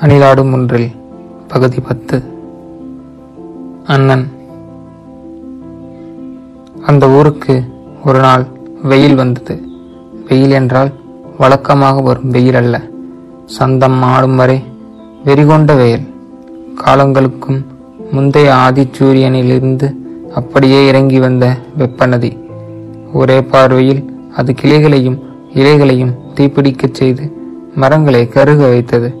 அணிலாடும் ஒன்றில் பகுதி பத்து. அண்ணன். அந்த ஊருக்கு ஒரு நாள் வெயில் வந்தது. வெயில் என்றால் வழக்கமாக வரும் வெயில் அல்ல. சந்தம் ஆடும் வரை வெறிகொண்ட வெயில். காலங்களுக்கும் முந்தைய ஆதிச்சூரியனிலிருந்து அப்படியே இறங்கி வந்த வெப்பநதி. ஒரே பார்வையில் அது கிளைகளையும் இலைகளையும் தீப்பிடிக்கச் செய்து மரங்களை கருக வைத்தது.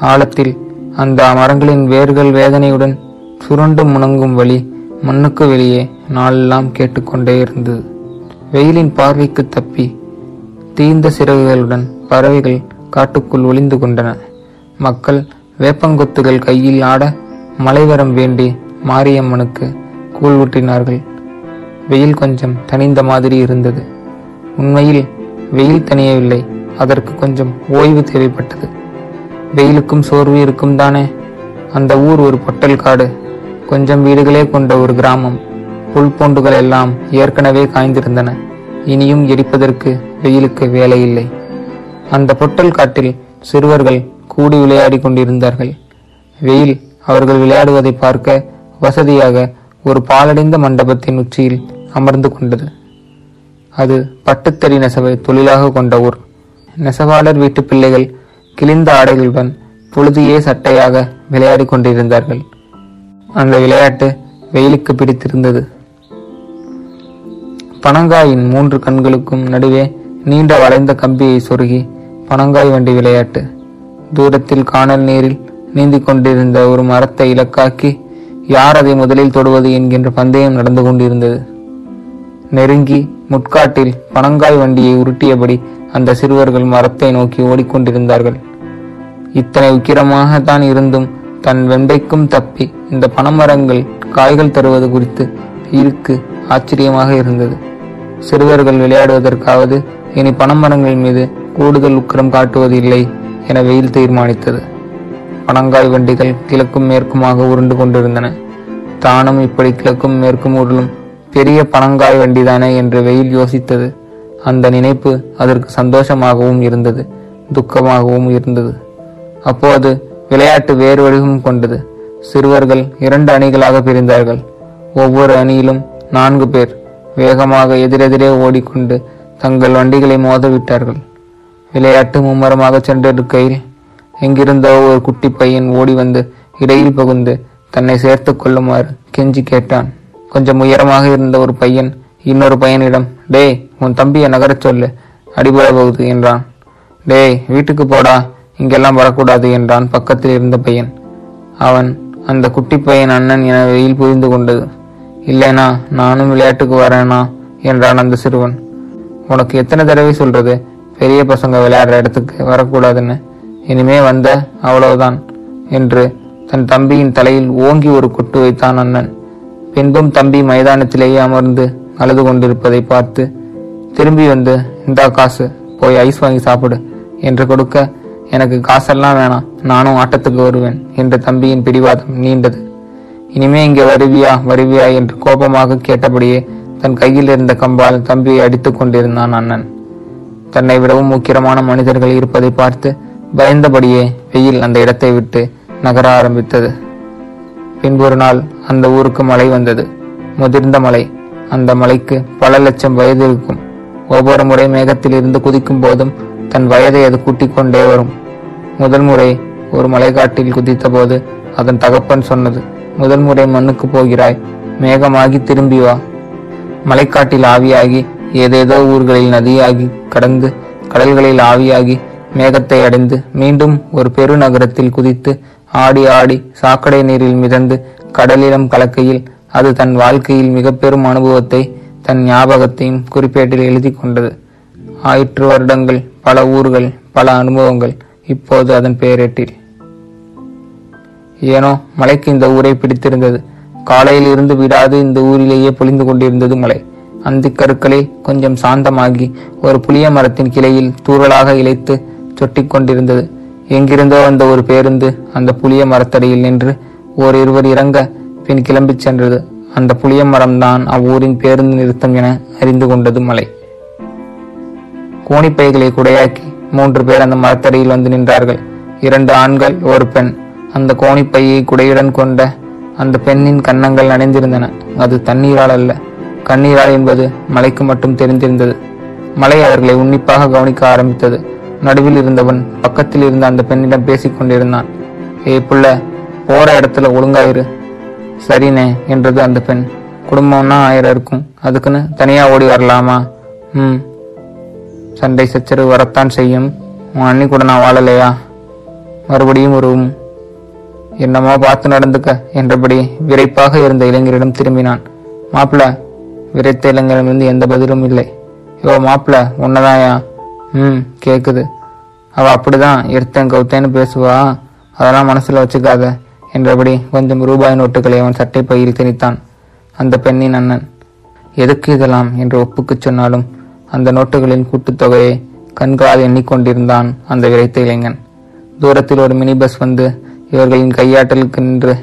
ஆழத்தில் அந்த மரங்களின் வேர்கள் வேதனையுடன் சுருண்டு முணங்கும் வழி மண்ணுக்கு வெளியே நாளெல்லாம் கேட்டுக்கொண்டே இருந்தது வெயிலின் பார்வைக்கு தப்பி தீந்த சிறகுகளுடன் பறவைகள் காட்டுக்குள் ஒளிந்து கொண்டன. மக்கள் வேப்பங்கொத்துகள் கையில் ஆட மலைவரம் வேண்டி மாரியம்மனுக்கு கூழ் ஊட்டினார்கள் வெயில் கொஞ்சம் தனிந்த மாதிரி இருந்தது. உண்மையில் வெயில் தணியவில்லை. அதற்கு கொஞ்சம் ஓய்வு தேவைப்பட்டது. வெயிலுக்கும் சோர்வு இருக்கும் தானே? அந்த ஊர் ஒரு பொட்டல் காடு. கொஞ்சம் வீடுகளே கொண்ட ஒரு கிராமம். புல் பூண்டுகள் எல்லாம் ஏற்கனவே காய்ந்திருந்தன. இனியும் எரிப்பதற்கு வெயிலுக்கு வேலை இல்லை. அந்த பொட்டல் காட்டில் சிறுவர்கள் கூடி விளையாடி கொண்டிருந்தார்கள். வெயில் அவர்கள் விளையாடுவதை பார்க்க வசதியாக ஒரு பாலடைந்த மண்டபத்தின் உச்சியில் அமர்ந்து கொண்டது. அது பட்டுத்தறி நெசவை தொழிலாக கொண்ட ஊர். நெசவாளர் வீட்டு பிள்ளைகள் கிழிந்த ஆடைகளுடன் பொழுதியே சட்டையாக விளையாடிக் கொண்டிருந்தார்கள். அந்த விளையாட்டு வெயிலுக்கு பிடித்திருந்தது. பனங்காயின் மூன்று கண்களுக்கும் நடுவே நீண்ட வளைந்த கம்பியை சொருகி பனங்காய் வண்டி விளையாட்டு. தூரத்தில் காணல் நீரில் நீந்திக் கொண்டிருந்த ஒரு மரத்தை இலக்காக்கி யார் அதை முதலில் தொடுவது என்கின்ற பந்தயம் நடந்து கொண்டிருந்தது. நெருங்கி முட்காட்டில் பனங்காய் வண்டியை உருட்டியபடி அந்த சிறுவர்கள் மரத்தை நோக்கி ஓடிக்கொண்டிருந்தார்கள். இத்தனை உக்கிரமாக தான் இருந்தும் தன் வெண்டைக்கும் தப்பி இந்த பனமரங்கள் காய்கள் தருவது குறித்து இருக்கு ஆச்சரியமாக இருந்தது. சிறுவர்கள் விளையாடுவதற்காவது இனி பனமரங்கள் மீது கூடுதல் உக்கிரம் காட்டுவது இல்லை என வெயில் தீர்மானித்தது. பனங்காய் வண்டிகள் கிழக்கும் மேற்குமாக உருண்டு கொண்டிருந்தன. தானும் இப்படி கிழக்கும் மேற்கும் உருளும் பெரிய பனங்காய் வண்டிதானே என்று வெயில் யோசித்தது. அந்த நினைப்பு அதற்கு சந்தோஷமாகவும் இருந்தது துக்கமாகவும் இருந்தது. அப்போது விளையாட்டு வேறு வடிவம் கொண்டது. சிறுவர்கள் இரண்டு அணிகளாக பிரிந்தார்கள். ஒவ்வொரு அணியிலும் நான்கு பேர் வேகமாக எதிரெதிரே ஓடிக்கொண்டு தங்கள் வண்டிகளை மோதவிட்டார்கள். விளையாட்டு மும்மரமாக சென்றிருக்கையில் எங்கிருந்தோ ஒரு குட்டி பையன் ஓடி வந்து இடையில் புகுந்து தன்னை சேர்த்து கொள்ளுமாறு கெஞ்சி கேட்டான். கொஞ்சம் உயரமாக இருந்த ஒரு பையன் இன்னொரு பையனிடம் டேய் உன் தம்பியை நகரச் சொல்லு அடிபட போகுது என்றான். டேய் வீட்டுக்கு போடா இங்கெல்லாம் வரக்கூடாது என்றான் பக்கத்தில் இருந்த பையன். அவன் அந்த குட்டி பையன் அண்ணன் என வெயில் புரிந்து கொண்டது. இல்லைனா நானும் விளையாட்டுக்கு வரேனா என்றான் அந்த சிறுவன். உனக்கு எத்தனை தடவை சொல்றது? பெரிய பசங்க விளையாடுற இடத்துக்கு வரக்கூடாதுன்னு. இனிமே வந்த அவ்வளவுதான் என்று தன் தம்பியின் தலையில் ஓங்கி ஒரு கொட்டு வைத்தான் அண்ணன். பின்பும் தம்பி மைதானத்திலேயே அமர்ந்து அழுது கொண்டிருப்பதை பார்த்து திரும்பி வந்து இந்தா காசு போய் ஐஸ் வாங்கி சாப்பிடு என்று கொடுக்க எனக்கு காசெல்லாம் வேணாம் நானும் ஆட்டத்துக்கு வருவேன் என்ற தம்பியின் பிடிவாதம் நீண்டது. இனிமே இங்கே வருவியா வருவியா என்று கோபமாக கேட்டபடியே தன் கையில் இருந்த கம்பால் தம்பியை அடித்துக் கொண்டிருந்தான் அண்ணன். தன்னை விடவும் உக்கிரமான மனிதர்கள் இருப்பதை பார்த்து பயந்தபடியே வெயில் அந்த இடத்தை விட்டு நகர ஆரம்பித்தது. பின்பொரு நாள் அந்த ஊருக்கு மழை வந்தது. முதிர்ந்த மலை அந்த மலைக்கு பல லட்சம் வயது இருக்கும். ஒவ்வொரு முறை மேகத்தில் இருந்து குதிக்கும் போதும் தன் வயதை அது கூட்டிக் கொண்டே வரும். முதல் முறை ஒரு மலைக்காட்டில் குதித்த போது அதன் தகப்பன் சொன்னது முதல் முறை மண்ணுக்கு போகிறாய் மேகமாகி திரும்பி வா. மலைக்காட்டில் ஆவியாகி ஏதேதோ ஊர்களில் நதியாகி கடந்து கடல்களில் ஆவியாகி மேகத்தை அடைந்து மீண்டும் ஒரு பெருநகரத்தில் குதித்து ஆடி ஆடி சாக்கடை நீரில் மிதந்து கடலிடம் கலக்கையில் அது தன் வாழ்க்கையில் மிக பெரும் அனுபவத்தை தன் ஞாபகத்தையும் குறிப்பேட்டில் எழுதி கொண்டது. ஆயிற்று வருடங்கள் பல ஊர்கள் பல அனுபவங்கள் இப்போது அதன் பெயரேட்டில். ஏனோ மலைக்கு இந்த ஊரை பிடித்திருந்தது. காலையில் இருந்து விடாது இந்த ஊரிலேயே பொழிந்து கொண்டிருந்தது மலை. அந்த கருக்களே கொஞ்சம் சாந்தமாகி ஒரு புளிய மரத்தின் கிளையில் தூறலாக இழைத்து சொட்டிக் கொண்டிருந்தது. எங்கிருந்தோ வந்த ஒரு பேருந்து அந்த புளிய மரத்தடியில் நின்று ஓர் இருவர் இறங்க பின் கிளம்பிச் சென்றது அந்த புளிய மரம்தான் அவ்வூரின் பேருந்து நிறுத்தம் என அறிந்து கொண்டது மலை. கோணிப்பைகளை குடையாக்கி மூன்று பேர் அந்த மரத்தடியில் வந்து நின்றார்கள். இரண்டு ஆண்கள் ஒரு பெண். அந்த கோணிப்பையை குடையுடன் கொண்ட அந்த பெண்ணின் கன்னங்கள் நனைந்திருந்தன. அது தண்ணீரால் அல்ல கண்ணீரால் என்பது மலைக்கு மட்டும் தெரிந்திருந்தது. மலை அவர்களை உன்னிப்பாக கவனிக்க ஆரம்பித்தது. நடுவில் இருந்தவன் பக்கத்தில் இருந்த அந்த பெண்ணிடம் பேசிக் கொண்டிருந்தான் ஏ புள்ள போற இடத்துல ஒழுங்காயிரு சரிண்ணே என்றது அந்த பெண். குடும்பம்னா ஆயிரம் இருக்கும். அதுக்குன்னு தனியா ஓடி வரலாமா? ம். சண்டை சச்சரவு வரத்தான் செய்யும். உன் அண்ணி கூட நான் வாழலையா? மறுபடியும் உருவும் என்னமோ பார்த்து நடந்துக்க என்றபடி விரைப்பாக இருந்த இளைஞரிடம் திரும்பினான். மாப்பிள விரைத்த இளைஞரிடமிருந்து எந்த பதிலும் இல்லை. யோ மாப்பிள உன்னதாயா? ம் கேக்குது. அவ அப்படிதான் எடுத்தேன் கவுத்தேன்னு பேசுவா. அதெல்லாம் மனசுல வச்சுக்காத. என்றபடி கொஞ்சம் ரூபாய் நோட்டுகளை அவன் சட்டை பையில் திணித்தான். அந்த பெண்ணின் அண்ணன் எதுக்கு இதெல்லாம்? என்று ஒப்புக்குச் சொன்னாலும் அந்த நோட்டுகளின் கூட்டுத்தொகையை கண்களால் எண்ணிக்கொண்டிருந்தான் அந்த விரைத்த இளைஞன். தூரத்தில் ஒரு மினி பஸ் வந்து இவர்களின் கையாட்டலுக்கு நின்று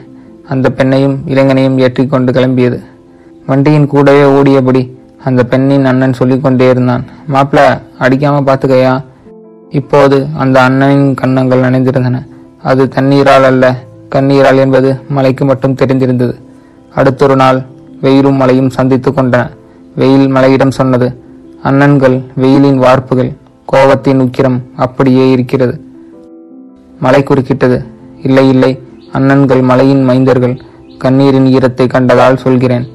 அந்த பெண்ணையும் இளைஞனையும் ஏற்றிக்கொண்டு கிளம்பியது. வண்டியின் கூடவே ஓடியபடி அந்த பெண்ணின் அண்ணன் சொல்லிக் கொண்டே இருந்தான் மாப்பிள அடிக்காம பார்த்துக்கையா இப்போது அந்த அண்ணனின் கன்னங்கள் நனைந்திருந்தன. அது தண்ணீரால் அல்ல கண்ணீரால் என்பது மலைக்கு மட்டும் தெரிந்திருந்தது. அடுத்தொரு நாள் வெயிலும் மழையும் சந்தித்து கொண்டன. வெயில் மலையிடம் சொன்னது அண்ணன்கள் வெயிலின் வார்ப்புகள் கோபத்தின் உக்கிரம் அப்படியே இருக்கிறது. மலை குறுக்கிட்டது இல்லை இல்லை அண்ணன்கள் மலையின் மைந்தர்கள் கண்ணீரின் ஈரத்தை கண்டதால் சொல்கிறேன்.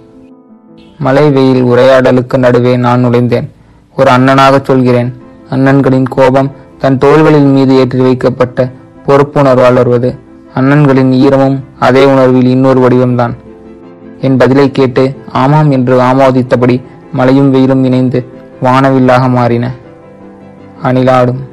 மலை வெயில் உரையாடலுக்கு நடுவே நான் நுழைந்தேன். ஒரு அண்ணனாகச் சொல்கிறேன் அண்ணன்களின் கோபம் தன் தோள்களின் மீது ஏற்றி வைக்கப்பட்ட பொறுப்புணர்வால் வருவது அண்ணன்களின் ஈரமும் அதே உணர்வில் இன்னொரு வடிவம்தான். என் பதிலை கேட்டு ஆமாம் என்று ஆமோதித்தபடி மழையும் வெயிலும் இணைந்து வானவில்லாக மாறின. அணிலாடும்.